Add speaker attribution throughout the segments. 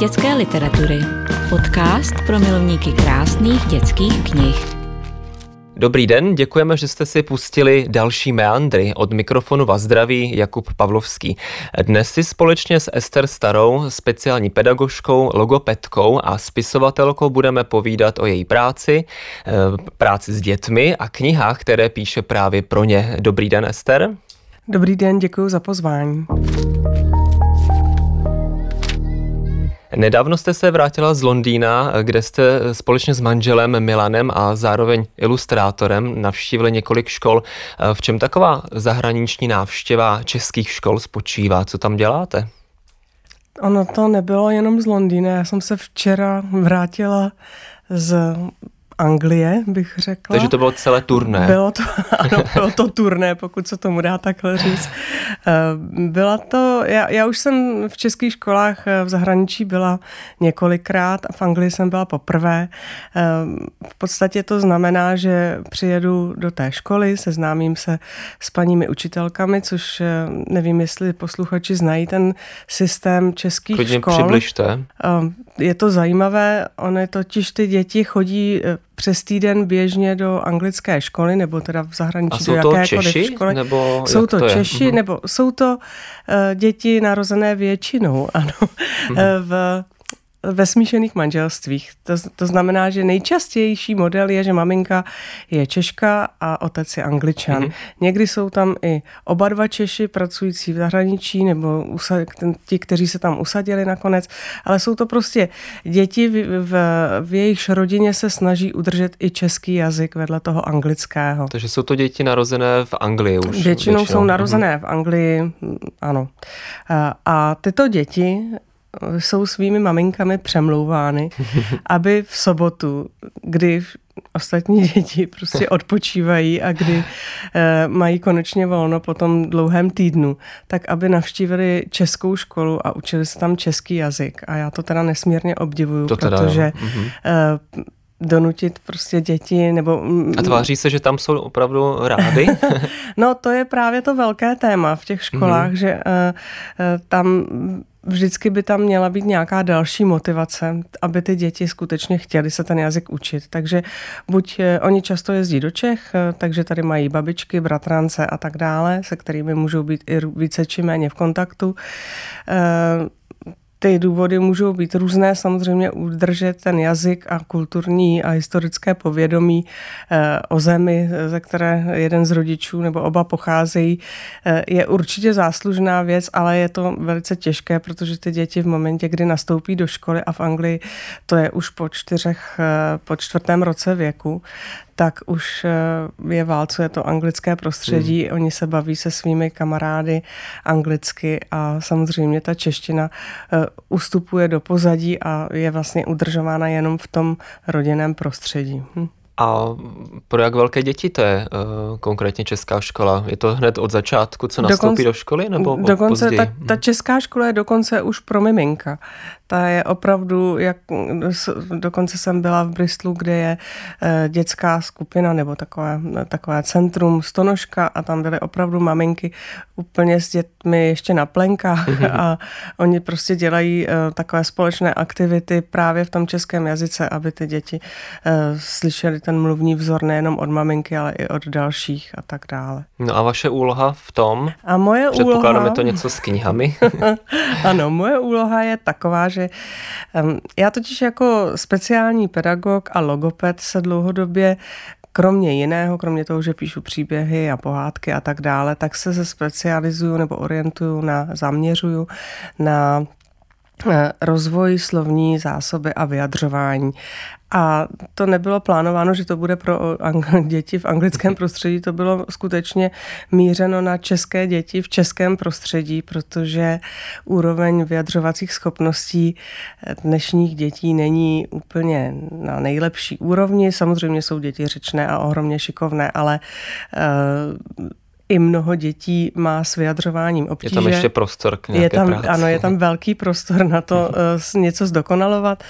Speaker 1: dětské literatury. Podcast pro milovníky krásných dětských knih.
Speaker 2: Dobrý den, děkujeme, že jste si pustili další meandry. Od mikrofonu vás zdraví Jakub Pavlovský. Dnes si společně s Ester Starou, speciální pedagožkou, logopedkou a spisovatelkou budeme povídat o její práci, eh, práci s dětmi a knihách, které píše právě pro ně. Dobrý den, Ester.
Speaker 3: Dobrý den, děkuji za pozvání.
Speaker 2: Nedávno jste se vrátila z Londýna, kde jste společně s manželem Milanem a zároveň ilustrátorem navštívili několik škol. V čem taková zahraniční návštěva českých škol spočívá? Co tam děláte?
Speaker 3: Ono to nebylo jenom z Londýna. Já jsem se včera vrátila z Anglie, bych řekla.
Speaker 2: Takže to bylo celé turné.
Speaker 3: Bylo to, ano, bylo to turné, pokud se tomu dá takhle říct. Eh, byla to, já, já už jsem v českých školách eh, v zahraničí byla několikrát a v Anglii jsem byla poprvé. Eh, v podstatě to znamená, že přijedu do té školy, seznámím se s paními učitelkami, což nevím, jestli posluchači znají ten systém českých
Speaker 2: Klidně
Speaker 3: škol.
Speaker 2: přibližte.
Speaker 3: Je to zajímavé, ono totiž ty děti chodí přes týden běžně do anglické školy, nebo teda v zahraničí
Speaker 2: A jsou
Speaker 3: do jakékoliv
Speaker 2: Češi,
Speaker 3: školy.
Speaker 2: Nebo
Speaker 3: jsou to,
Speaker 2: to
Speaker 3: Češi,
Speaker 2: mhm.
Speaker 3: nebo jsou to uh, děti narozené většinou, ano, mhm. v ve smíšených manželstvích. To, to znamená, že nejčastější model je, že maminka je Češka a otec je Angličan. Mm-hmm. Někdy jsou tam i oba dva Češi pracující v zahraničí nebo usa- ti, kteří se tam usadili nakonec, ale jsou to prostě děti, v, v, v jejichž rodině se snaží udržet i český jazyk vedle toho anglického.
Speaker 2: Takže jsou to děti narozené v Anglii už?
Speaker 3: Většinou, většinou. jsou narozené mm-hmm. v Anglii, ano. A, a tyto děti jsou svými maminkami přemlouvány, aby v sobotu, kdy ostatní děti prostě odpočívají a kdy e, mají konečně volno po tom dlouhém týdnu, tak aby navštívili českou školu a učili se tam český jazyk. A já to teda nesmírně obdivuju, to teda, protože e, donutit prostě děti nebo...
Speaker 2: A tváří se, že tam jsou opravdu rády?
Speaker 3: no to je právě to velké téma v těch školách, mm-hmm. že uh, tam vždycky by tam měla být nějaká další motivace, aby ty děti skutečně chtěli se ten jazyk učit. Takže buď eh, oni často jezdí do Čech, eh, takže tady mají babičky, bratrance a tak dále, se kterými můžou být i více či méně v kontaktu. Ty důvody můžou být různé, samozřejmě udržet ten jazyk a kulturní a historické povědomí eh, o zemi, ze které jeden z rodičů nebo oba pocházejí, eh, je určitě záslužná věc, ale je to velice těžké, protože ty děti v momentě, kdy nastoupí do školy a v Anglii to je už po čtyřech, eh, po čtvrtém roce věku, tak už eh, je válcuje to anglické prostředí, hmm. oni se baví se svými kamarády anglicky a samozřejmě ta čeština eh, ustupuje do pozadí a je vlastně udržována jenom v tom rodinném prostředí. Hm.
Speaker 2: A pro jak velké děti to je uh, konkrétně česká škola? Je to hned od začátku, co nastoupí dokonce, do školy, nebo
Speaker 3: dokonce
Speaker 2: později?
Speaker 3: ta, ta česká škola je dokonce už pro miminka. Ta je opravdu, jak dokonce jsem byla v Bristolu, kde je uh, dětská skupina nebo takové, takové centrum Stonožka a tam byly opravdu maminky úplně s dětmi ještě na plenkách a oni prostě dělají uh, takové společné aktivity právě v tom českém jazyce, aby ty děti uh, slyšely ten mluvní vzor nejenom od maminky, ale i od dalších a tak dále.
Speaker 2: No a vaše úloha v tom?
Speaker 3: A moje
Speaker 2: Předpokládáme
Speaker 3: úloha...
Speaker 2: to něco s knihami?
Speaker 3: ano, moje úloha je taková, že um, já totiž jako speciální pedagog a logoped se dlouhodobě kromě jiného, kromě toho, že píšu příběhy a pohádky a tak dále, tak se se specializuju nebo orientuju na, zaměřuju na Eh, rozvoj slovní zásoby a vyjadřování. A to nebylo plánováno, že to bude pro děti v anglickém prostředí, to bylo skutečně mířeno na české děti v českém prostředí, protože úroveň vyjadřovacích schopností dnešních dětí není úplně na nejlepší úrovni. Samozřejmě jsou děti řečné a ohromně šikovné, ale uh, i mnoho dětí má s vyjadřováním obtíže.
Speaker 2: Je tam ještě prostor k nějaké
Speaker 3: je tam,
Speaker 2: práci.
Speaker 3: Ano, je tam velký prostor na to uh, něco zdokonalovat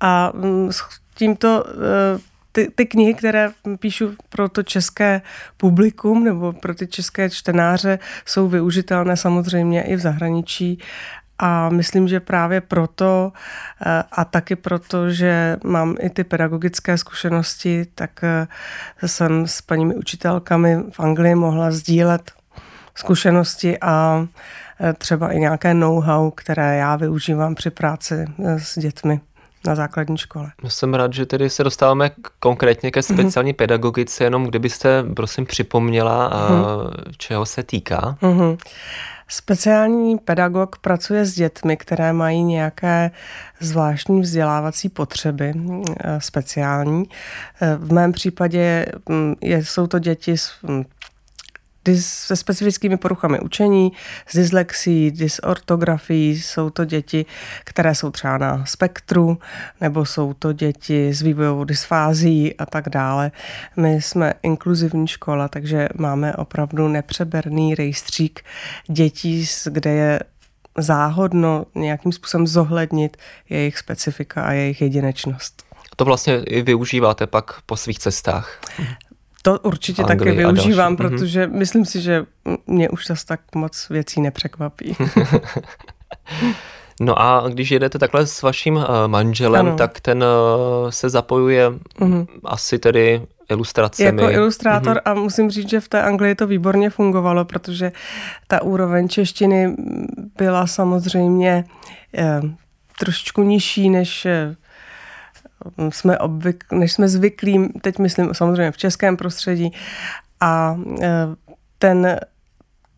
Speaker 3: a um, tímto uh, ty, ty knihy, které píšu pro to české publikum nebo pro ty české čtenáře, jsou využitelné samozřejmě i v zahraničí. A myslím, že právě proto eh, a taky proto, že mám i ty pedagogické zkušenosti, tak eh, jsem s paními učitelkami v Anglii mohla sdílet zkušenosti a eh, třeba i nějaké know-how, které já využívám při práci s dětmi na základní škole.
Speaker 2: Jsem rád, že tedy se dostáváme konkrétně ke speciální mm-hmm. pedagogice, jenom kdybyste, prosím, připomněla, mm-hmm. čeho se týká. Mm-hmm.
Speaker 3: Speciální pedagog pracuje s dětmi, které mají nějaké zvláštní vzdělávací potřeby, eh, speciální. Eh, v mém případě jsou to děti s se specifickými poruchami učení, s dyslexí, dysortografií, jsou to děti, které jsou třeba na spektru, nebo jsou to děti s vývojovou dysfází a tak dále. My jsme inkluzivní škola, takže máme opravdu nepřeberný rejstřík dětí, kde je záhodno nějakým způsobem zohlednit jejich specifika a jejich jedinečnost.
Speaker 2: To vlastně i využíváte pak po svých cestách.
Speaker 3: To určitě taky využívám, mhm. protože mm-hmm. myslím si, že mě už zase tak moc věcí nepřekvapí.
Speaker 2: No a když jedete takhle s vaším uh, manželem, ano. tak ten uh, se zapojuje mm-hmm. asi tedy ilustracemi.
Speaker 3: Jako ilustrátor mm-hmm. a musím říct, že v té Anglii to výborně fungovalo, protože ta úroveň češtiny byla samozřejmě eh, trošičku nižší než eh, jsme obvyk, než jsme zvyklí, teď myslím samozřejmě v českém prostředí, a e, ten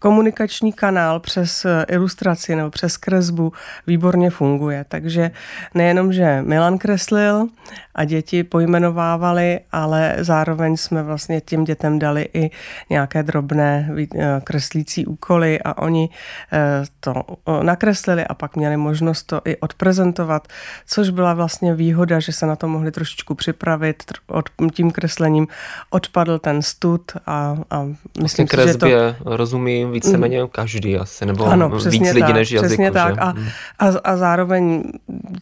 Speaker 3: komunikační kanál přes eh, ilustraci nebo přes kresbu výborně funguje. Takže nejenom, že Milan kreslil a děti pojmenovávali, ale zároveň jsme vlastně těm dětem dali i nějaké drobné eh, kreslící úkoly a oni eh, to nakreslili a pak měli možnost to i odprezentovat, což byla vlastně výhoda, že se na to mohli trošičku připravit. Od tím kreslením odpadl ten stud a, a myslím
Speaker 2: si, že to... víceméně mm. každý asi, nebo ano, víc lidí tak, než jazyku. Přesně tak.
Speaker 3: A, mm. a, a zároveň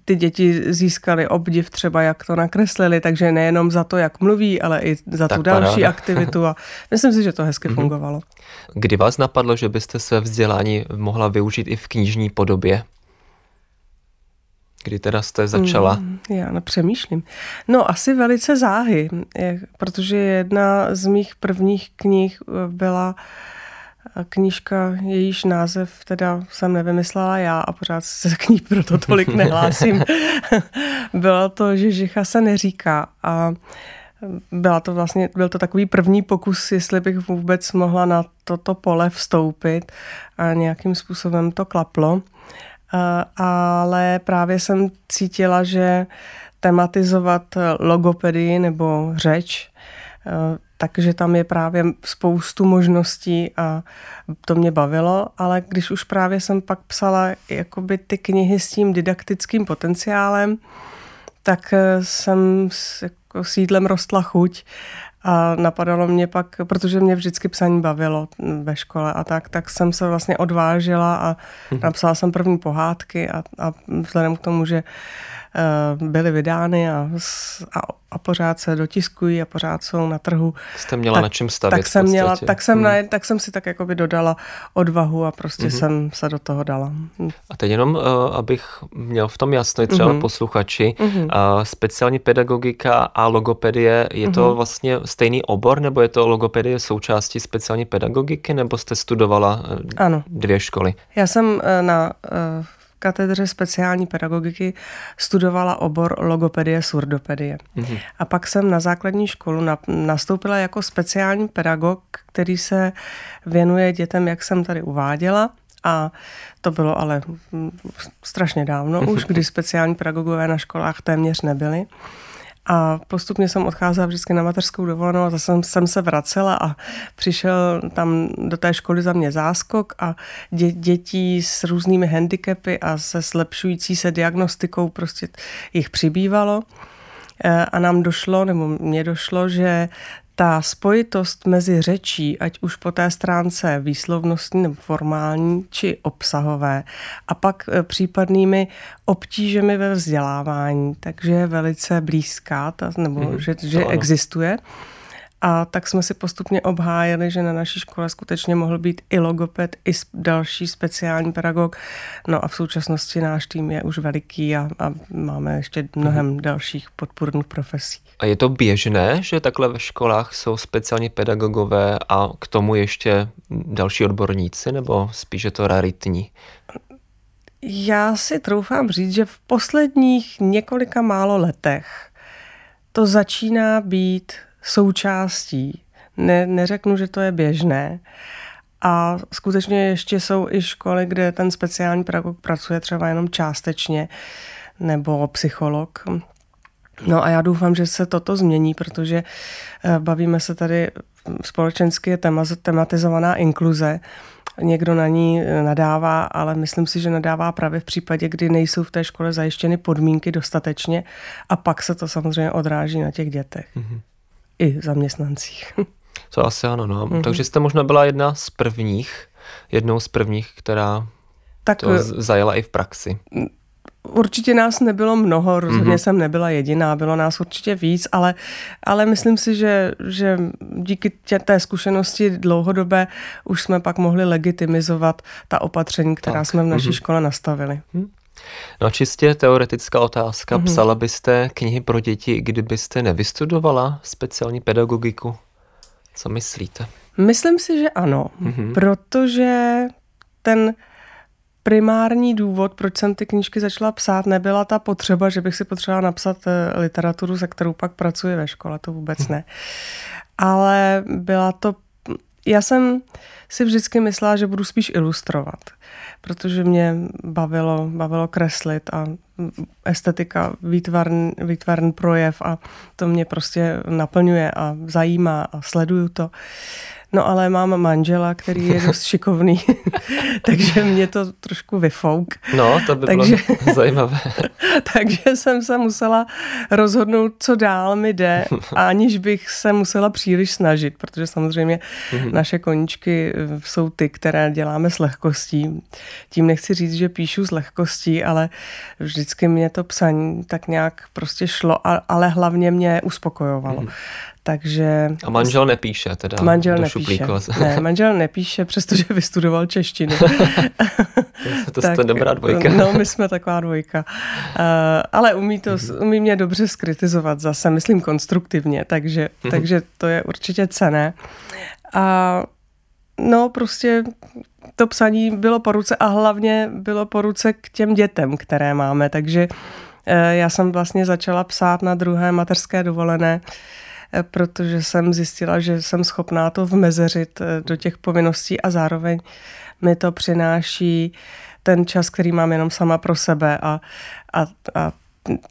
Speaker 3: ty děti získaly obdiv třeba, jak to nakreslili, takže nejenom za to, jak mluví, ale i za tak tu další paráda. aktivitu a myslím si, že to hezky mm-hmm. fungovalo.
Speaker 2: Kdy vás napadlo, že byste své vzdělání mohla využít i v knižní podobě? Kdy teda jste začala? Mm,
Speaker 3: já nepřemýšlím. No asi velice záhy, protože jedna z mých prvních knih byla uh, knížka, jejíž název teda jsem nevymyslela já a pořád se k ní proto tolik nehlásím. Bylo to, že Žicha se neříká a byla to vlastně, byl to takový první pokus, jestli bych vůbec mohla na toto pole vstoupit a nějakým způsobem to klaplo. Ale právě jsem cítila, že tematizovat logopedii nebo řeč takže tam je právě spoustu možností a to mě bavilo, ale když už právě jsem pak psala jakoby ty knihy s tím didaktickým potenciálem, tak eh, jsem s jako sídlem rostla chuť a napadalo mě pak, protože mě vždycky psaní bavilo ve škole a tak, tak jsem se vlastně odvážila a mhm. napsala jsem první pohádky a, a vzhledem k tomu, že byly vydány a, a a pořád se dotiskují a pořád jsou na trhu.
Speaker 2: Jste měla tak, na čem stavět
Speaker 3: tak jsem, měla, tak, jsem hmm. na, tak jsem si tak jakoby dodala odvahu a prostě hmm. jsem se do toho dala.
Speaker 2: Hmm. A teď jenom, uh, abych měl v tom jasno, třeba hmm. posluchači, hmm. Uh, speciální pedagogika a logopedie, je hmm. to vlastně stejný obor, nebo je to logopedie součástí speciální pedagogiky, nebo jste studovala uh, ano. dvě školy?
Speaker 3: Já jsem uh, na uh, katedře speciální pedagogiky studovala obor logopedie, surdopedie. Mm-hmm. A pak jsem na základní školu nastoupila jako speciální pedagog, který se věnuje dětem, jak jsem tady uváděla. A to bylo ale strašně dávno už, kdy speciální pedagogové na školách téměř nebyli. A postupně jsem odcházela vždycky na mateřskou dovolenou a zase jsem, se vracela a přišel tam do té školy za mě záskok a dě, dětí s různými handicapy a se zlepšující se diagnostikou prostě jich přibývalo. E, a nám došlo, nebo mně došlo, že ta spojitost mezi řečí, ať už po té stránce výslovnostní nebo formální, či obsahové, a pak e, případnými obtížemi ve vzdělávání, takže je velice blízká, ta, nebo mm, že, že existuje. A tak jsme si postupně obhájili, že na naší škole skutečně mohl být i logoped, i další speciální pedagog. No a v současnosti náš tým je už veliký a, a máme ještě mnohem mm. dalších podpůrných profesí.
Speaker 2: A je to běžné, že takhle ve školách jsou speciální pedagogové a k tomu ještě další odborníci, nebo spíš je to raritní?
Speaker 3: Já si troufám říct, že v posledních několika málo letech to začíná být součástí. Ne, neřeknu, že to je běžné. A skutečně ještě jsou i školy, kde ten speciální pedagog pracuje třeba jenom částečně, nebo psycholog. No a já doufám, že se toto změní, protože eh, bavíme se tady společensky je tematizovaná inkluze. Někdo na ní eh, nadává, ale myslím si, že nadává právě v případě, kdy nejsou v té škole zajištěny podmínky dostatečně a pak se to samozřejmě odráží na těch dětech. Mm-hmm. I zaměstnancích.
Speaker 2: To asi ano, no. Mm-hmm. Takže jste možná byla jedna z prvních, jednou z prvních, která tak, to zajela i v praxi.
Speaker 3: Určitě nás nebylo mnoho, rozhodně mm-hmm. jsem nebyla jediná, bylo nás určitě víc, ale, ale myslím si, že, že díky tě, té zkušenosti dlouhodobé už jsme pak mohli legitimizovat ta opatření, která tak. jsme v naší mm-hmm. škole nastavili. Mm.
Speaker 2: No čistě teoretická otázka. Mm-hmm. Psala byste knihy pro děti, kdybyste nevystudovala speciální pedagogiku? Co myslíte?
Speaker 3: Myslím si, že ano, mm-hmm. protože ten primární důvod, proč jsem ty knížky začala psát, nebyla ta potřeba, že bych si potřebovala napsat eh, literaturu, se kterou pak pracuji ve škole, to vůbec ne. Ale byla to, já jsem si vždycky myslela, že budu spíš ilustrovat, protože mě bavilo, bavilo kreslit a estetika, výtvarn, výtvarn projev a to mě prostě naplňuje a zajímá a sleduju to. No ale mám manžela, který je dost šikovný, takže mě to trošku vyfouk.
Speaker 2: No, to by takže, bylo zajímavé.
Speaker 3: takže jsem se musela rozhodnout, co dál mi jde, aniž bych se musela příliš snažit, protože samozřejmě mm-hmm. naše koníčky eh, jsou ty, které děláme s lehkostí. Tím nechci říct, že píšu s lehkostí, ale vždycky mě to psaní tak nějak prostě šlo, ale hlavně mě uspokojovalo. Mm-hmm. Takže...
Speaker 2: A manžel nepíše teda
Speaker 3: Manžel nepíše. Ne, manžel nepíše, přestože vystudoval češtinu.
Speaker 2: to tak, jste dobrá dvojka.
Speaker 3: no, my jsme taková dvojka. Uh, ale umí, to, mm-hmm. umí mě dobře skritizovat zase, myslím konstruktivně, takže, mm-hmm. takže to je určitě cené. A no, prostě to psaní bylo po ruce a hlavně bylo po ruce k těm dětem, které máme, takže uh, já jsem vlastně začala psát na druhé mateřské dovolené Eh, protože jsem zjistila, že jsem schopná to vmezeřit eh, do těch povinností a zároveň mi to přináší ten čas, který mám jenom sama pro sebe a, a, a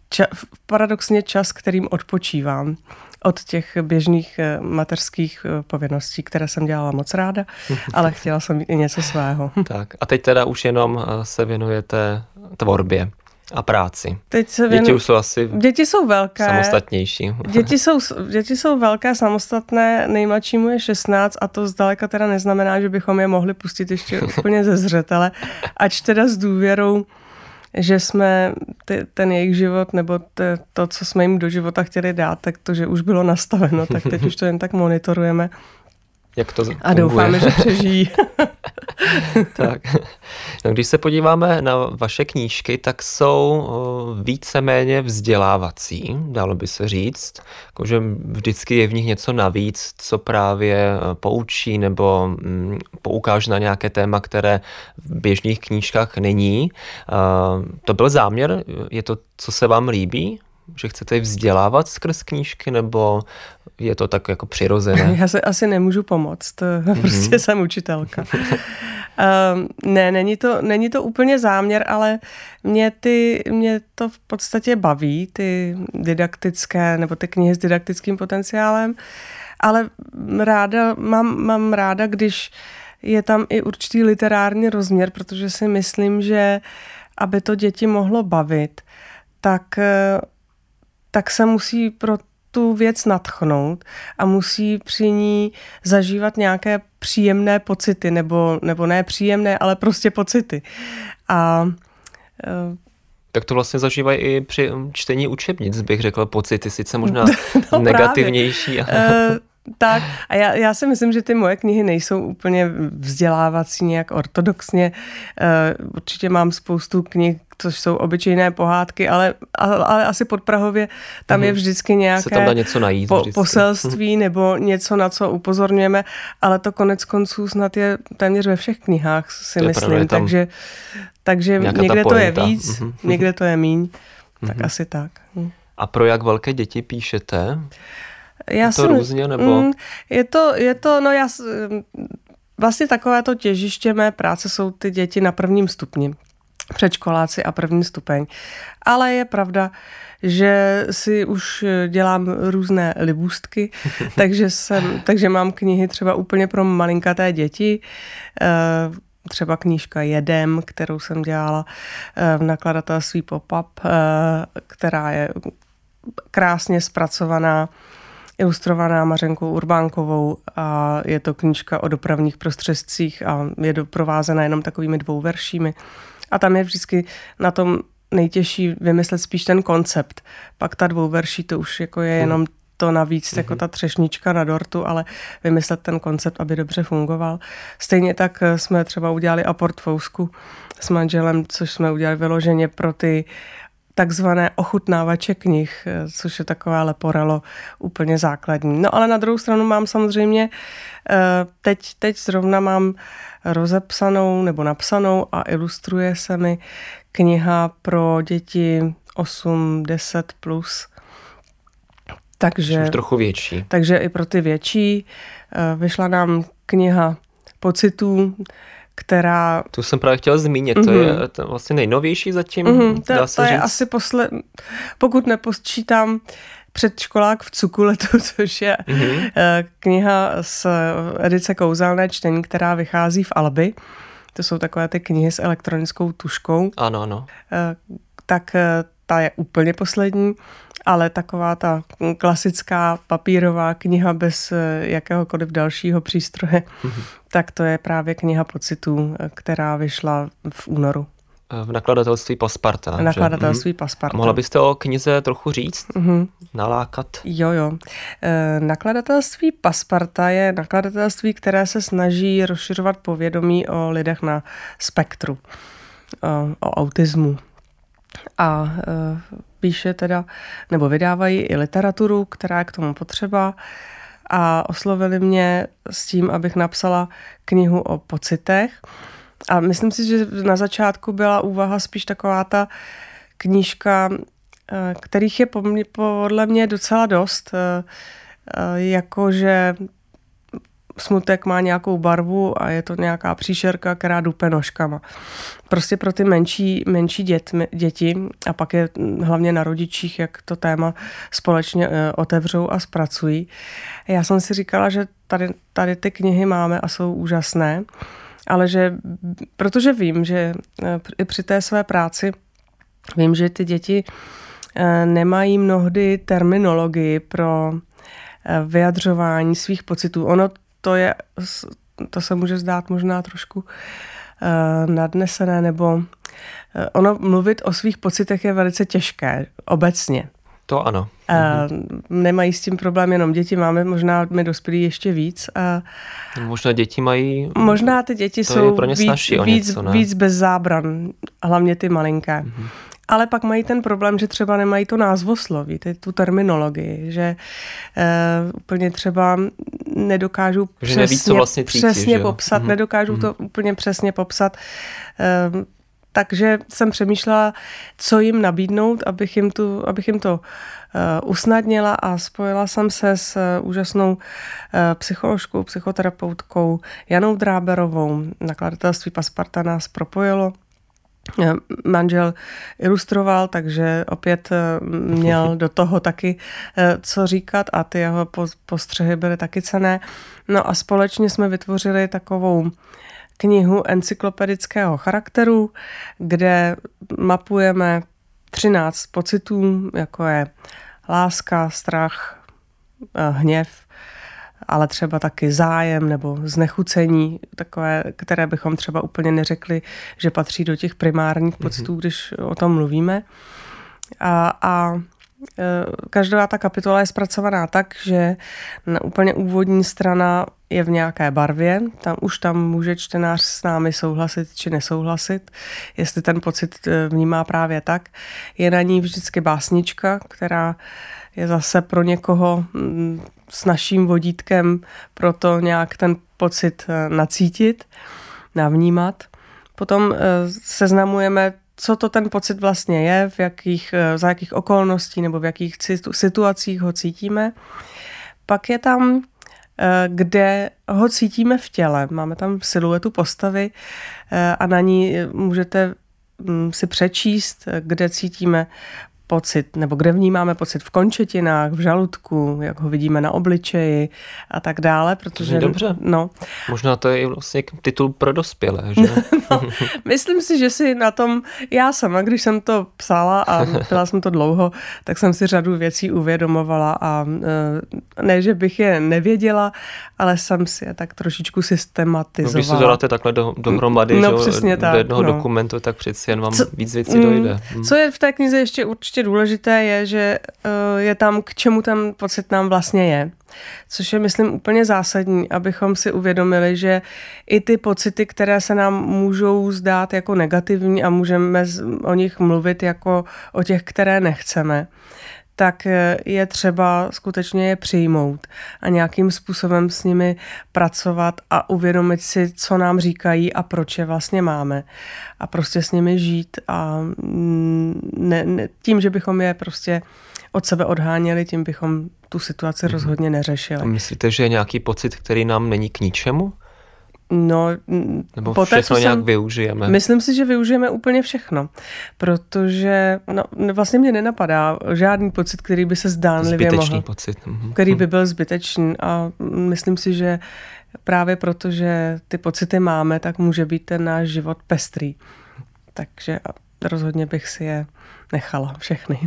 Speaker 3: ča, paradoxně čas, kterým odpočívám od těch běžných eh, mateřských povinností, které jsem dělala moc ráda, ale chtěla jsem i něco svého.
Speaker 2: Tak a teď teda už jenom se věnujete tvorbě a práci.
Speaker 3: Teď se
Speaker 2: věnu... Děti už jsou asi
Speaker 3: děti jsou velké.
Speaker 2: samostatnější.
Speaker 3: Děti jsou, děti jsou velké, samostatné, nejmladšímu je 16 a to zdaleka teda neznamená, že bychom je mohli pustit ještě úplně ze zřetele, ač teda s důvěrou, že jsme ty, ten jejich život nebo te, to, co jsme jim do života chtěli dát, tak to, že už bylo nastaveno, tak teď už to jen tak monitorujeme
Speaker 2: jak to
Speaker 3: A doufáme, že přežijí.
Speaker 2: tak. No, když se podíváme na vaše knížky, tak jsou víceméně vzdělávací, dalo by se říct. Jakože vždycky je v nich něco navíc, co právě e, poučí nebo mm, poukáže na nějaké téma, které v běžných knížkách není. To byl záměr? Je to, co se vám líbí? Že chcete vzdělávat skrz knížky, nebo je to tak jako přirozené?
Speaker 3: Já se asi nemůžu pomoct, mm-hmm. prostě jsem učitelka. um, ne, není to, není to úplně záměr, ale mě, ty, mě to v podstatě baví, ty didaktické, nebo ty knihy s didaktickým potenciálem, ale ráda, mám, mám ráda, když je tam i určitý literární rozměr, protože si myslím, že aby to děti mohlo bavit, tak tak se musí pro tu věc natchnout a musí při ní zažívat nějaké příjemné pocity, nebo, nebo ne příjemné, ale prostě pocity. A
Speaker 2: e, tak to vlastně zažívají i při čtení učebnic, bych řekl, pocity, sice možná no negativnější.
Speaker 3: Ale... tak a já, já si myslím, že ty moje knihy nejsou úplně vzdělávací nějak ortodoxně. Uh, určitě mám spoustu knih, což jsou obyčejné pohádky, ale, ale, ale asi pod Prahově tam mm-hmm. je mhm. vždycky nějaké
Speaker 2: Se tam dá něco najít,
Speaker 3: po, poselství mhm. nebo něco, na co upozorňujeme, ale to konec konců snad je téměř ve všech knihách, si to myslím, takže, takže někde to je víc, mm-hmm. někde to je míň, mm-hmm. tak asi tak. Hm.
Speaker 2: A pro jak velké děti píšete?
Speaker 3: Já
Speaker 2: je to jsem, různě, nebo? Mm,
Speaker 3: je to, je to, no já, vlastně takové to těžiště mé práce jsou ty děti na prvním stupni předškoláci a první stupeň. Ale je pravda, že si už dělám různé libůstky, takže, jsem, takže mám knihy třeba úplně pro malinkaté děti, eh, třeba knížka Jedem, kterou jsem dělala eh, v nakladatelství Pop-up, eh, která je krásně zpracovaná, ilustrovaná Mařenkou Urbánkovou a je to knížka o dopravních prostředcích a je doprovázená jenom takovými dvou veršími. A tam je vždycky na tom nejtěžší vymyslet spíš ten koncept. Pak ta dvouverší to už jako je jenom to navíc, mm-hmm. jako mhm. ta třešnička na dortu, ale vymyslet ten koncept, aby dobře fungoval. Stejně tak eh, jsme třeba udělali aport fousku s manželem, což jsme udělali vyloženě pro ty takzvané ochutnávače knih, eh, což je takové leporelo úplně základní. No ale na druhou stranu mám samozřejmě, eh, teď, teď zrovna mám rozepsanou nebo napsanou a ilustruje se mi kniha pro děti 8-10 plus.
Speaker 2: Takže, už trochu větší.
Speaker 3: Takže i pro ty větší. Eh, vyšla nám kniha pocitů, která...
Speaker 2: Tu jsem právě chtěla zmínit, mm-hmm. to je mhm. to vlastně nejnovější zatím,
Speaker 3: mm-hmm, to, dá se to říct. je asi posle... Pokud neposčítám předškolák v Cukuletu, což je mm-hmm. kniha z edice Kouzelné čtení, která vychází v Alby. To jsou takové ty knihy s elektronickou tuškou.
Speaker 2: Ano, ano.
Speaker 3: Eh, tak eh, ta je úplně poslední, ale taková ta klasická papírová kniha bez jakéhokoliv dalšího přístroje, mm-hmm. Tak to je právě kniha pocitů, která vyšla v únoru.
Speaker 2: V nakladatelství Pasparta.
Speaker 3: V nakladatelství že? Mhm. Pasparta.
Speaker 2: A mohla byste o knize trochu říct? Mm-hmm. Nalákat?
Speaker 3: Jo, jo. E, nakladatelství Pasparta je nakladatelství, které se snaží rozšiřovat povědomí o lidech na spektru, o, o autismu. A píše teda, nebo vydávají i literaturu, která je k tomu potřeba a oslovili mě s tím, abych napsala knihu o pocitech. A myslím si, že na začátku byla úvaha spíš taková ta knížka, eh, kterých je podle mě docela dost, eh, eh, jakože smutek má nějakou barvu a je to nějaká příšerka, která dupe nožkama. Prostě pro ty menší, menší dět, děti a pak je hlavně na rodičích, jak to téma společně otevřou a zpracují. Já jsem si říkala, že tady, tady ty knihy máme a jsou úžasné ale že, protože vím, že eh, i při té své práci vím, že ty děti eh, nemají mnohdy terminologii pro vyjadřování svých pocitů. Ono to je, to se může zdát možná trošku nadnesené, nebo ono mluvit o svých pocitech je velice těžké obecně.
Speaker 2: To ano.
Speaker 3: A nemají s tím problém jenom děti, máme možná my dospělí ještě víc. A
Speaker 2: možná děti mají...
Speaker 3: Možná ty děti jsou pro ně víc, víc, něco, víc bez zábran, hlavně ty malinké. Mm-hmm. Ale pak mají ten problém, že třeba nemají to názvosloví, ty, tu terminologii, že uh, úplně třeba nedokážu že přesně, neví, co vlastně cítí, přesně že popsat, mm-hmm. nedokážu mm-hmm. to úplně přesně popsat. Uh, takže jsem přemýšlela, co jim nabídnout, abych jim, tu, abych jim to uh, usnadnila a spojila jsem se s uh, úžasnou uh, psycholožkou, psychoterapeutkou Janou Dráberovou. Nakladatelství Pasparta nás propojilo manžel ilustroval, takže opět měl do toho taky co říkat a ty jeho postřehy byly taky cené. No a společně jsme vytvořili takovou knihu encyklopedického charakteru, kde mapujeme 13 pocitů, jako je láska, strach, eh, hněv, ale třeba taky zájem nebo znechucení, takové, které bychom třeba úplně neřekli, že patří do těch primárních mhm. pocitů, mm-hmm. když o tom mluvíme. A, a každá ta kapitola je zpracovaná tak, že na úplně úvodní strana je v nějaké barvě, tam už tam může čtenář s námi souhlasit či nesouhlasit, jestli ten pocit eh, vnímá právě tak. Je na ní vždycky básnička, která je zase pro někoho mm, s naším vodítkem pro to nějak ten pocit eh, nacítit, navnímat. Potom seznamujeme co to ten pocit vlastně je, v jakých, eh, za jakých okolností nebo v jakých situacích ho cítíme. Pak je tam, eh, kde ho cítíme v těle. Máme tam siluetu postavy eh, a na ní můžete mm, si přečíst, kde cítíme pocit, nebo kde vnímáme pocit v končetinách, v žaludku, jak ho vidíme na obličeji a tak dále, protože...
Speaker 2: Dobře.
Speaker 3: No.
Speaker 2: Možná to je vlastně titul pro dospělé, že? no,
Speaker 3: myslím si, že si na tom, já sama, když jsem to psala a byla jsem to dlouho, tak jsem si řadu věcí uvědomovala a e, ne, že bych je nevěděla, ale jsem si je tak trošičku systematizovala. No,
Speaker 2: když se dáte takhle do, dohromady,
Speaker 3: no,
Speaker 2: že,
Speaker 3: přesně
Speaker 2: do
Speaker 3: tak,
Speaker 2: jednoho
Speaker 3: no.
Speaker 2: dokumentu, tak přeci jen vám co, víc věcí dojde.
Speaker 3: Mm, co je v té knize ještě určitě ještě důležité je, že eh, je tam, k čemu ten pocit nám vlastně je. Což je, myslím, úplně zásadní, abychom si uvědomili, že i ty pocity, které se nám můžou zdát jako negativní a můžeme o nich mluvit jako o těch, které nechceme, tak eh, je třeba skutečně je přijmout a nějakým způsobem s nimi pracovat a uvědomit si, co nám říkají a proč je vlastně máme. A prostě s nimi žít a mm, ne, ne, tím, že bychom je prostě od sebe odháněli, tím bychom tu situaci mhm. rozhodně neřešili.
Speaker 2: Myslíte, že je nějaký pocit, který nám není k ničemu?
Speaker 3: No,
Speaker 2: Nebo poté, všechno nějak jsem, využijeme?
Speaker 3: Myslím si, že využijeme úplně všechno, protože no, vlastně mě nenapadá žádný pocit, který by se zdánlivě
Speaker 2: Zbytečný
Speaker 3: mohl.
Speaker 2: pocit. Mhm.
Speaker 3: Který by byl zbytečný a myslím si, že právě proto, že ty pocity máme, tak může být ten náš život pestrý. Takže rozhodně bych si je nechala všechny.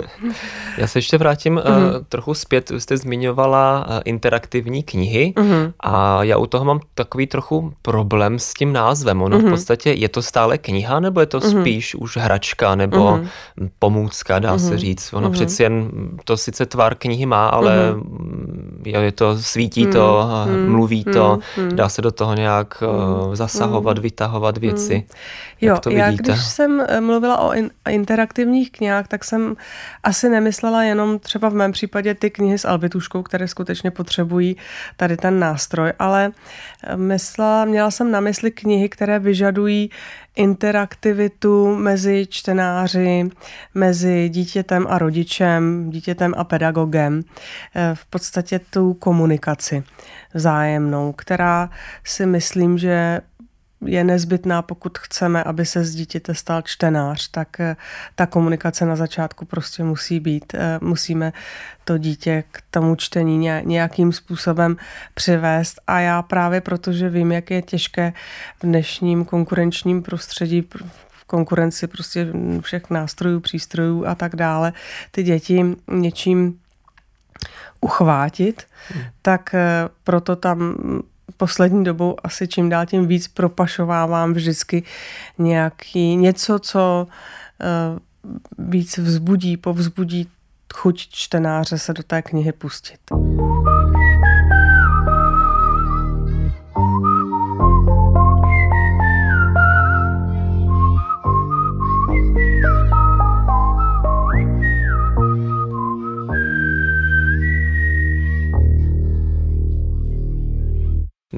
Speaker 2: Já se ještě vrátím mm-hmm. uh, trochu zpět. Vy jste zmiňovala uh, interaktivní knihy mm-hmm. a já u toho mám takový trochu problém s tím názvem. Ono mm-hmm. v mhm. podstatě je to stále kniha, nebo je to mm-hmm. spíš už hračka nebo mm-hmm. pomůcka, dá mm-hmm. se říct. Ono mm-hmm. přeci jen to sice tvar knihy má, ale mm-hmm. je to, svítí mm-hmm. to, mm-hmm. mluví to, mm-hmm. dá se do toho nějak uh, zasahovat, mm-hmm. vytahovat věci. Mm-hmm.
Speaker 3: Jo, to já když jsem mluvila o in- interaktivních knihách, tak jsem asi nemyslela jenom třeba v mém případě ty knihy s albituškou, které skutečně potřebují tady ten nástroj, ale eh, myslela, měla jsem na mysli knihy, které vyžadují interaktivitu mezi čtenáři, mezi dítětem a rodičem, dítětem a pedagogem, eh, v podstatě tu komunikaci vzájemnou, která si myslím, že je nezbytná, pokud chceme, aby se z dítěte stal čtenář, tak eh, ta komunikace na začátku prostě musí být. Eh, musíme to dítě k tomu čtení nějakým způsobem přivést a já právě protože vím, jak je těžké v dnešním konkurenčním prostředí v konkurenci prostě všech nástrojů, přístrojů a tak dále, ty děti něčím uchvátit, hmm. tak eh, proto tam poslední dobou asi čím dál tím víc propašovávám vždycky nějaký něco, co uh, víc vzbudí, povzbudí chuť čtenáře se do té knihy pustit.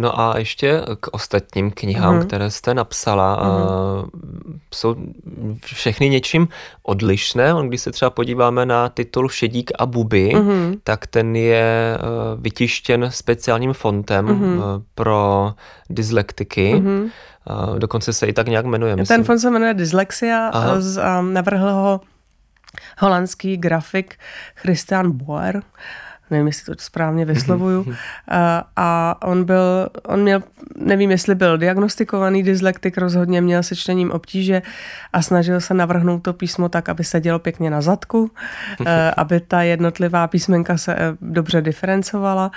Speaker 2: No a ještě k ostatním knihám, mm. které jste napsala. Mm. Jsou všechny něčím odlišné. Když se třeba podíváme na titul Šedík a Buby, mm. tak ten je e, vytištěn speciálním fontem mm. pro dyslektiky. Mm. Dokonce se i tak nějak jmenuje.
Speaker 3: Myslím. Ten fond se jmenuje Dyslexia a navrhl ho holandský grafik Christian Boer nevím, jestli to správně vyslovuju, mhm. a, a on byl, on měl, nevím, jestli byl diagnostikovaný dyslektik, rozhodně měl se čtením obtíže a snažil se navrhnout to písmo tak, aby se dělo pěkně na zadku, aby ta jednotlivá písmenka se eh, dobře diferencovala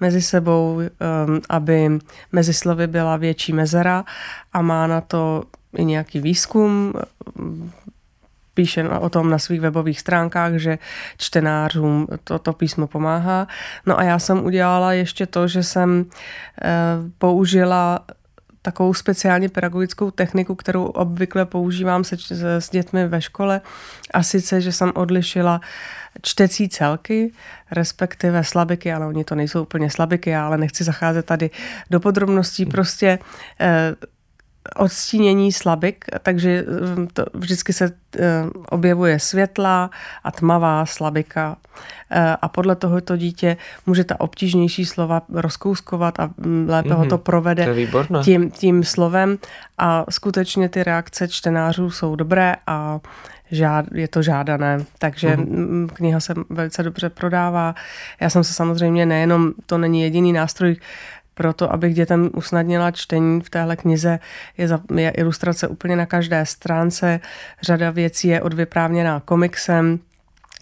Speaker 3: mezi sebou, ehm, aby mezi slovy byla větší mezera a má na to i nějaký výzkum píše o tom na svých webových stránkách, že čtenářům to, to písmo pomáhá. No a já jsem udělala ještě to, že jsem eh, použila takovou speciálně pedagogickou techniku, kterou obvykle používám se, s dětmi ve škole. A sice, že jsem odlišila čtecí celky, respektive slabiky, ale oni to nejsou úplně slabiky, ale nechci zacházet tady do podrobností. Prostě eh, odstínění slabik, takže hm, to vždycky se hm, objevuje světlá a tmavá slabika eh, a podle toho to dítě může ta obtížnější slova rozkouskovat a hm, lépe mm-hmm. ho to provede
Speaker 2: to
Speaker 3: tím, tím slovem a skutečně ty reakce čtenářů jsou dobré a žád, je to žádané, takže mm-hmm. kniha se velice dobře prodává. Já jsem se samozřejmě nejenom, to není jediný nástroj, proto, abych dětem usnadnila čtení v téhle knize, je, za, je ilustrace úplně na každé stránce. Řada věcí je odvyprávněná komiksem,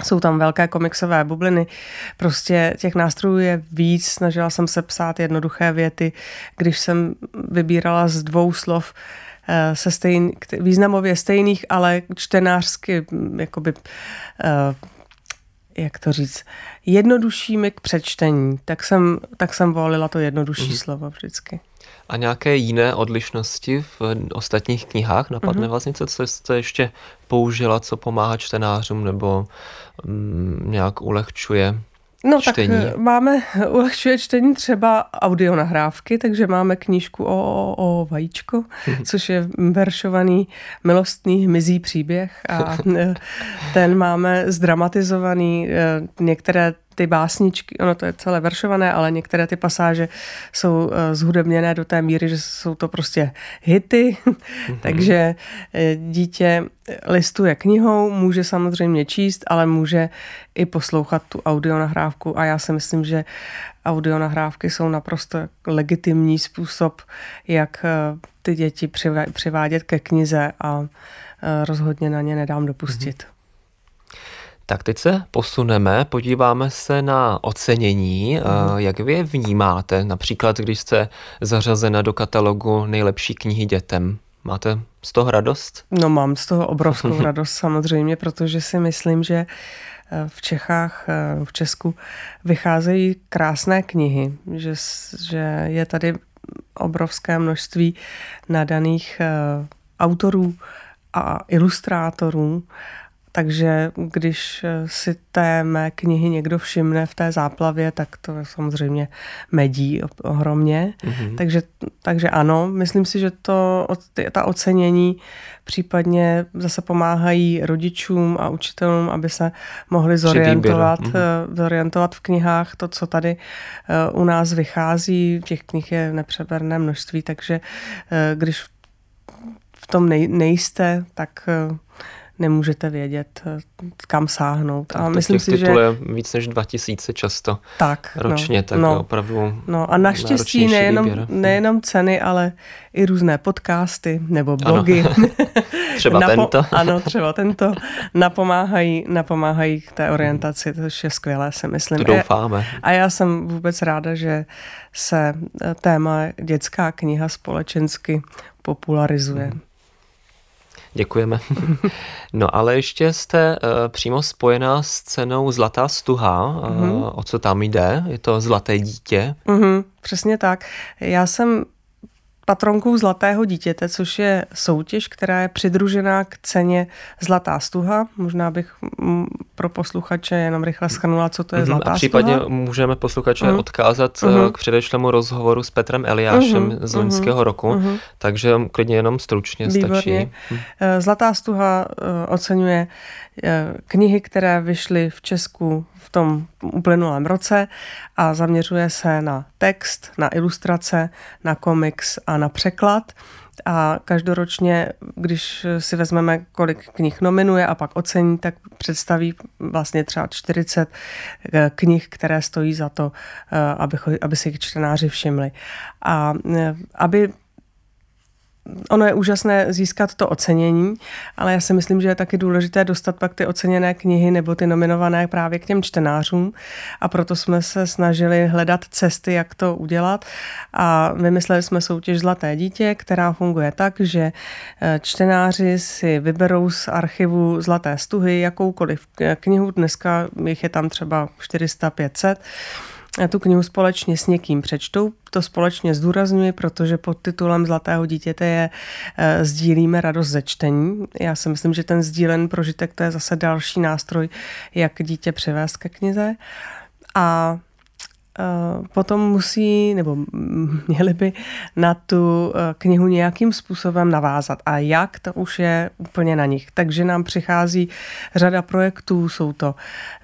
Speaker 3: jsou tam velké komiksové bubliny. Prostě těch nástrojů je víc. Snažila jsem se psát jednoduché věty. Když jsem vybírala z dvou slov eh, se stejn, významově stejných, ale čtenářsky jakoby eh, jak to říct, jednoduššími k přečtení, tak jsem, tak jsem volila to jednodušší mm-hmm. slovo vždycky.
Speaker 2: A nějaké jiné odlišnosti v ostatních knihách? Napadne mm-hmm. vás něco, co jste ještě použila, co pomáhá čtenářům nebo mm, nějak ulehčuje
Speaker 3: No
Speaker 2: čtení. tak
Speaker 3: eh, máme, ulehčuje čtení třeba audio nahrávky, takže máme knížku o, o, o vajíčko, což je veršovaný milostný hmyzí příběh a eh, ten máme zdramatizovaný, eh, některé ty básničky, ono to je celé veršované, ale některé ty pasáže jsou eh, zhudebněné do té míry, že jsou to prostě hity, mm-hmm. takže eh, dítě listuje knihou, může samozřejmě číst, ale může i poslouchat tu audionahrávku a já si myslím, že audionahrávky jsou naprosto legitimní způsob, jak eh, ty děti přivádět ke knize a rozhodně na ně nedám dopustit. Mm-hmm.
Speaker 2: Tak teď se posuneme, podíváme se na ocenění. Mm. Jak vy je vnímáte, například když jste zařazena do katalogu nejlepší knihy dětem? Máte z toho radost?
Speaker 3: No mám z toho obrovskou radost samozřejmě, protože si myslím, že eh, v Čechách, eh, v Česku vycházejí krásné knihy, že, že je tady obrovské množství nadaných autorů a ilustrátorů takže když eh, si té mé knihy někdo všimne v té záplavě, tak to je samozřejmě medí ohromně. Mm-hmm. Takže, takže ano, myslím si, že to, ta ocenění případně zase pomáhají rodičům a učitelům, aby se mohli zorientovat, mm-hmm. zorientovat v knihách to, co tady eh, u nás vychází. Těch knih je nepřeberné množství, takže když v tom nejste, tak nemůžete vědět, eh, kam sáhnout.
Speaker 2: Tak a myslím si, že je víc než 2000 často tak, no, ročně, no, tak no, opravdu
Speaker 3: No a naštěstí nejenom, výběr. nejenom ceny, ale i různé podcasty nebo blogy.
Speaker 2: Ano. třeba Napo- tento.
Speaker 3: ano, třeba tento napomáhají, napomáhají k té orientaci, to je skvělé, si myslím.
Speaker 2: To doufáme.
Speaker 3: A já jsem vůbec ráda, že se eh, téma dětská kniha společensky popularizuje. Hmm.
Speaker 2: Děkujeme. No ale ještě jste uh, přímo spojená s cenou Zlatá stuha. Uh, mm-hmm. O co tam jde? Je to Zlaté dítě?
Speaker 3: Mm-hmm, přesně tak. Já jsem patronkou Zlatého dítěte, což je soutěž, která je přidružená k ceně Zlatá stuha. Možná bych mm, pro posluchače jenom rychle schrnula, co to je mhm, Zlatá
Speaker 2: A případně stuha. můžeme posluchače uh-huh. odkázat uh-huh. k předešlému rozhovoru s Petrem Eliášem uh-huh. z loňského roku, uh-huh. takže klidně jenom stručně Výborně. stačí.
Speaker 3: Eh, Zlatá stuha oceňuje knihy, které vyšly v Česku v tom uplynulém roce a zaměřuje se na text, na ilustrace, na komiks a na překlad. A každoročně, když si vezmeme, kolik knih nominuje a pak ocení, tak představí vlastně třeba 40 eh, knih, které stojí za to, eh, aby, aby si jich čtenáři všimli. A eh, aby ono je úžasné získat to ocenění, ale já si myslím, že je taky důležité dostat pak ty oceněné knihy nebo ty nominované právě k těm čtenářům. A proto jsme se snažili hledat cesty, jak to udělat. A vymysleli jsme soutěž Zlaté dítě, která funguje tak, že eh, čtenáři si vyberou z archivu Zlaté stuhy jakoukoliv knihu, dneska jich je tam třeba 400-500, tu knihu společně s někým přečtou. To společně zdůrazňuji, protože pod titulem Zlatého dítěte je e, Sdílíme radost ze čtení. Já si myslím, že ten sdílen prožitek to je zase další nástroj, jak dítě přivést ke knize. A Eh, potom musí, nebo měli by na tu eh, knihu nějakým způsobem navázat. A jak, to už je úplně na nich. Takže nám přichází řada projektů, jsou to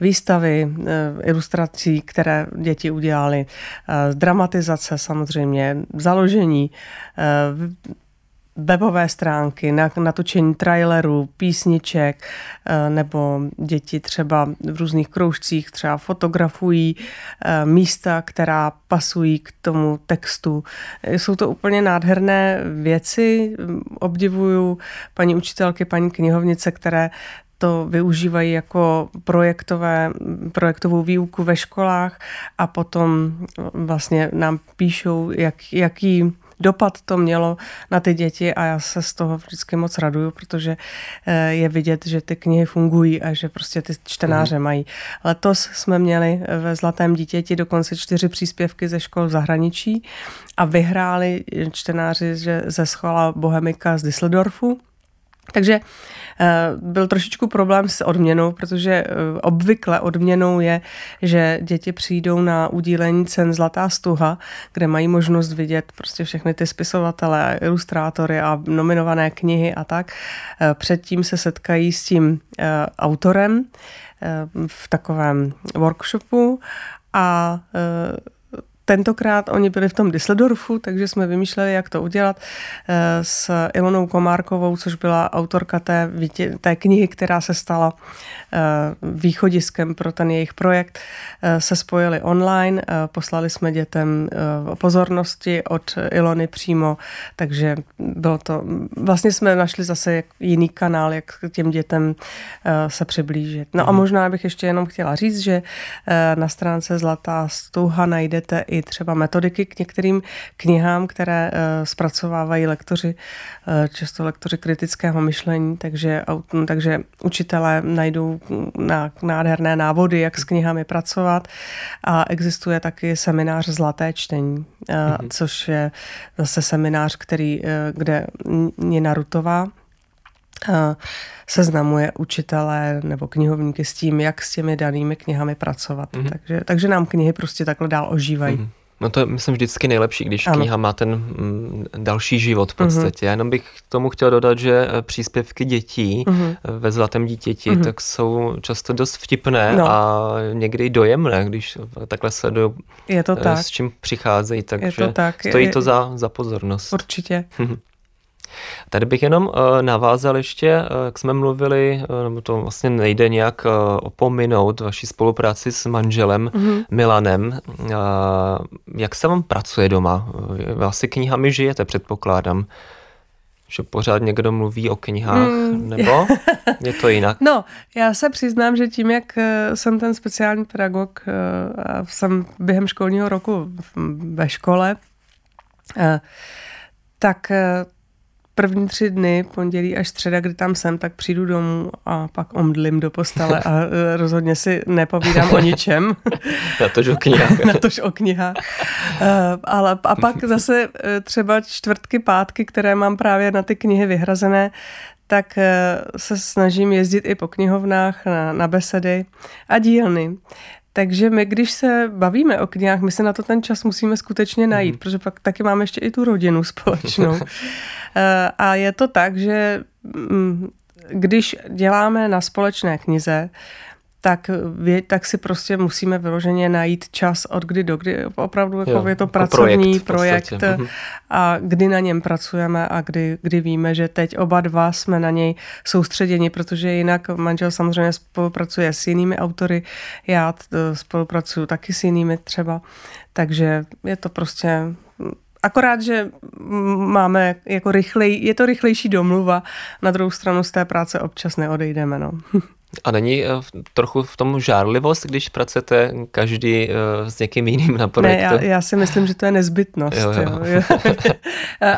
Speaker 3: výstavy, eh, ilustrací, které děti udělali, dramatizace samozřejmě, založení, webové stránky, na natočení trailerů, písniček, eh, nebo děti třeba v různých kroužcích třeba fotografují eh, místa, která pasují k tomu textu. Jsou to úplně nádherné věci. Obdivuju paní učitelky, paní knihovnice, které to využívají jako projektové, projektovou výuku ve školách a potom vlastně nám píšou, jak, jaký dopad to mělo na ty děti a já se z toho vždycky moc raduju, protože eh, je vidět, že ty knihy fungují a že prostě ty čtenáře mm. mají. Letos jsme měli ve Zlatém dítěti dokonce čtyři příspěvky ze škol v zahraničí a vyhráli čtenáři ze schola Bohemika z Düsseldorfu takže eh, byl trošičku problém s odměnou, protože eh, obvykle odměnou je, že děti přijdou na udílení cen Zlatá stuha, kde mají možnost vidět prostě všechny ty spisovatele, ilustrátory a nominované knihy a tak. Eh, předtím se setkají s tím autorem v takovém workshopu a Tentokrát oni byli v tom Düsseldorfu, takže jsme vymýšleli, jak to udělat eh, s Ilonou Komárkovou, což byla autorka té, té knihy, která se stala eh, východiskem pro ten jejich projekt. Eh, se spojili online, poslali jsme dětem pozornosti od Ilony přímo, takže bylo to, vlastně jsme našli zase jiný kanál, jak těm dětem se přiblížit. No a mhm. možná bych ještě jenom chtěla říct, že na stránce Zlatá stuha najdete i třeba metodiky k některým knihám, které eh, zpracovávají lektoři, eh, často lektoři kritického myšlení, takže, takže učitelé najdou nádherné návody, jak s knihami pracovat a existuje taky seminář Zlaté čtení, mm-hmm. což je zase seminář, který, kde Nina Rutová seznamuje učitelé nebo knihovníky s tím, jak s těmi danými knihami pracovat. Mm-hmm. Takže, takže nám knihy prostě takhle dál ožívají. Mm-hmm.
Speaker 2: No to je, myslím, vždycky nejlepší, když ano. kniha má ten mm, další život v mhm. podstatě. Mm-hmm. Jenom bych tomu chtěl dodat, že eh, příspěvky dětí mm-hmm. ve Zlatém dítěti mm-hmm. tak jsou často dost vtipné no. a někdy dojemné, když takhle sledují, je to eh, tak. s čím přicházejí, takže je to tak. stojí je, to za, za pozornost.
Speaker 3: Určitě.
Speaker 2: Tady bych jenom uh, navázal ještě, uh, jak jsme mluvili, uh, nebo to vlastně nejde nějak opominout vaši spolupráci s manželem mm-hmm. Milanem. Jak se vám pracuje doma? Vy asi knihami žijete, předpokládám. Že pořád někdo mluví o knihách, mm. nebo je to jinak?
Speaker 3: No, já se přiznám, že tím, jak jsem ten speciální pedagog a jsem během školního roku ve škole, tak první tři dny, pondělí až středa, kdy tam jsem, tak přijdu domů a pak omdlím do postele a e, rozhodně si nepovídám o ničem.
Speaker 2: Na tož o knihách.
Speaker 3: Na tož o knihách. E, ale a pak zase e, třeba čtvrtky, pátky, které mám právě na ty knihy vyhrazené, tak se snažím jezdit i po knihovnách na, na besedy a dílny. Takže my, když se bavíme o knihách, my se na to ten čas musíme skutečně najít, mm. protože pak taky máme ještě i tu rodinu společnou. Eh, a je to tak, že mm, když děláme na společné knize, tak, tak si prostě musíme vyloženě najít čas od kdy do kdy. Opravdu jako jo, je to jako pracovní projekt, projekt mhm. a kdy na něm pracujeme a kdy, kdy víme, že teď oba dva jsme na něj soustředěni, protože jinak manžel samozřejmě spolupracuje s jinými autory, já spolupracuju taky s jinými třeba, takže je to prostě Akorát, že máme jako rychlej, je to rychlejší domluva, na druhou stranu z té práce občas neodejdeme. No.
Speaker 2: A není uh, trochu v tom žárlivost, když pracujete každý uh, s někým jiným na projektu?
Speaker 3: Ne, já, já si myslím, že to je nezbytnost. Jo, jo. Jo.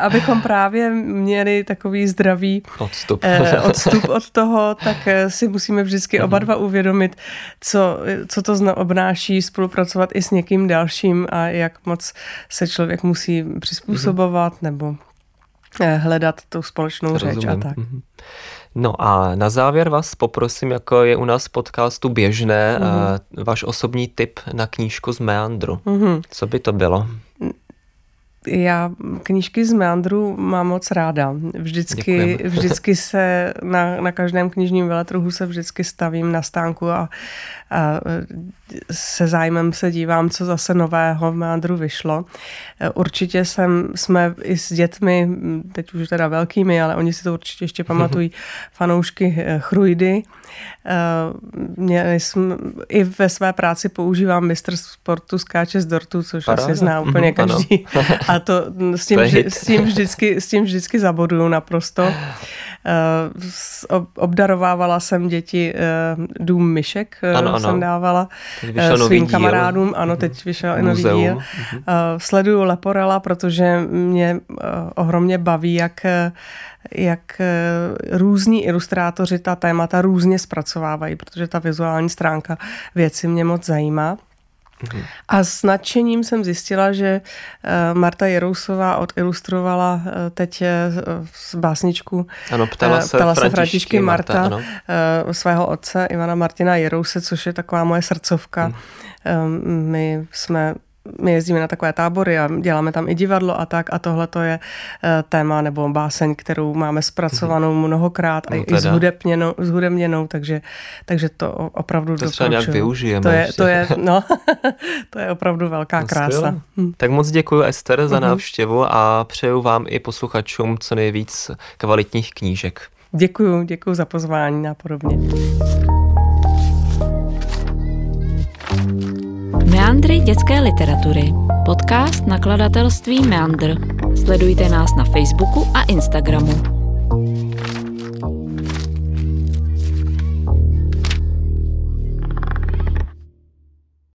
Speaker 3: Abychom právě měli takový zdravý
Speaker 2: odstup.
Speaker 3: odstup od toho, tak si musíme vždycky oba mhm. dva uvědomit, co, co to obnáší spolupracovat i s někým dalším a jak moc se člověk musí přizpůsobovat mm-hmm. nebo hledat tu společnou Rozumím. řeč a tak. Mm-hmm.
Speaker 2: No a na závěr vás poprosím, jako je u nás podcastu běžné, mm-hmm. váš osobní tip na knížku z Meandru. Mm-hmm. Co by to bylo?
Speaker 3: Já knížky z Meandru mám moc ráda. Vždycky, vždycky se na, na každém knižním veletruhu se vždycky stavím na stánku a, a se zájmem se dívám, co zase nového v Meandru vyšlo. Určitě jsem, jsme i s dětmi, teď už teda velkými, ale oni si to určitě ještě pamatují, fanoušky Chrujdy. Eh, měli jsme, I ve své práci používám mistr sportu skáče z dortu, což Paráda. asi zná úplně každý. A to s tím, s tím, vždycky, s tím vždycky zaboduju naprosto. Eh, obdarovávala jsem děti dům myšek, ano, ano. jsem dávala svým kamarádům. Ano, teď vyšel i nový díl. Mhm. Sleduju Leporela, protože mě ohromně baví, jak jak různí ilustrátoři ta témata různě zpracovávají, protože ta vizuální stránka věci mě moc zajímá. A s nadšením jsem zjistila, že eh, Marta Jerousová odilustrovala eh, teď z eh, básničku
Speaker 2: ano, ptala se,
Speaker 3: ptala se Františky Marta, Marta svého otce Ivana Martina Jerouse, což je taková moje srdcovka. Hmm. My jsme my jezdíme na takové tábory a děláme tam i divadlo a tak a tohle to je eh, téma nebo báseň, kterou máme zpracovanou mhm. mnohokrát a no i zhudebněnou, zhudebněnou takže, takže to opravdu
Speaker 2: to třeba nějak využijeme.
Speaker 3: To je, to je, no, to je opravdu velká no, krása.
Speaker 2: Hm. Tak moc děkuji Ester za mhm. návštěvu a přeju vám i posluchačům co nejvíc kvalitních knížek.
Speaker 3: Děkuji, děkuji za pozvání a podobně.
Speaker 1: Meandry dětské literatury. Podcast nakladatelství Meandr. Sledujte nás na Facebooku a Instagramu.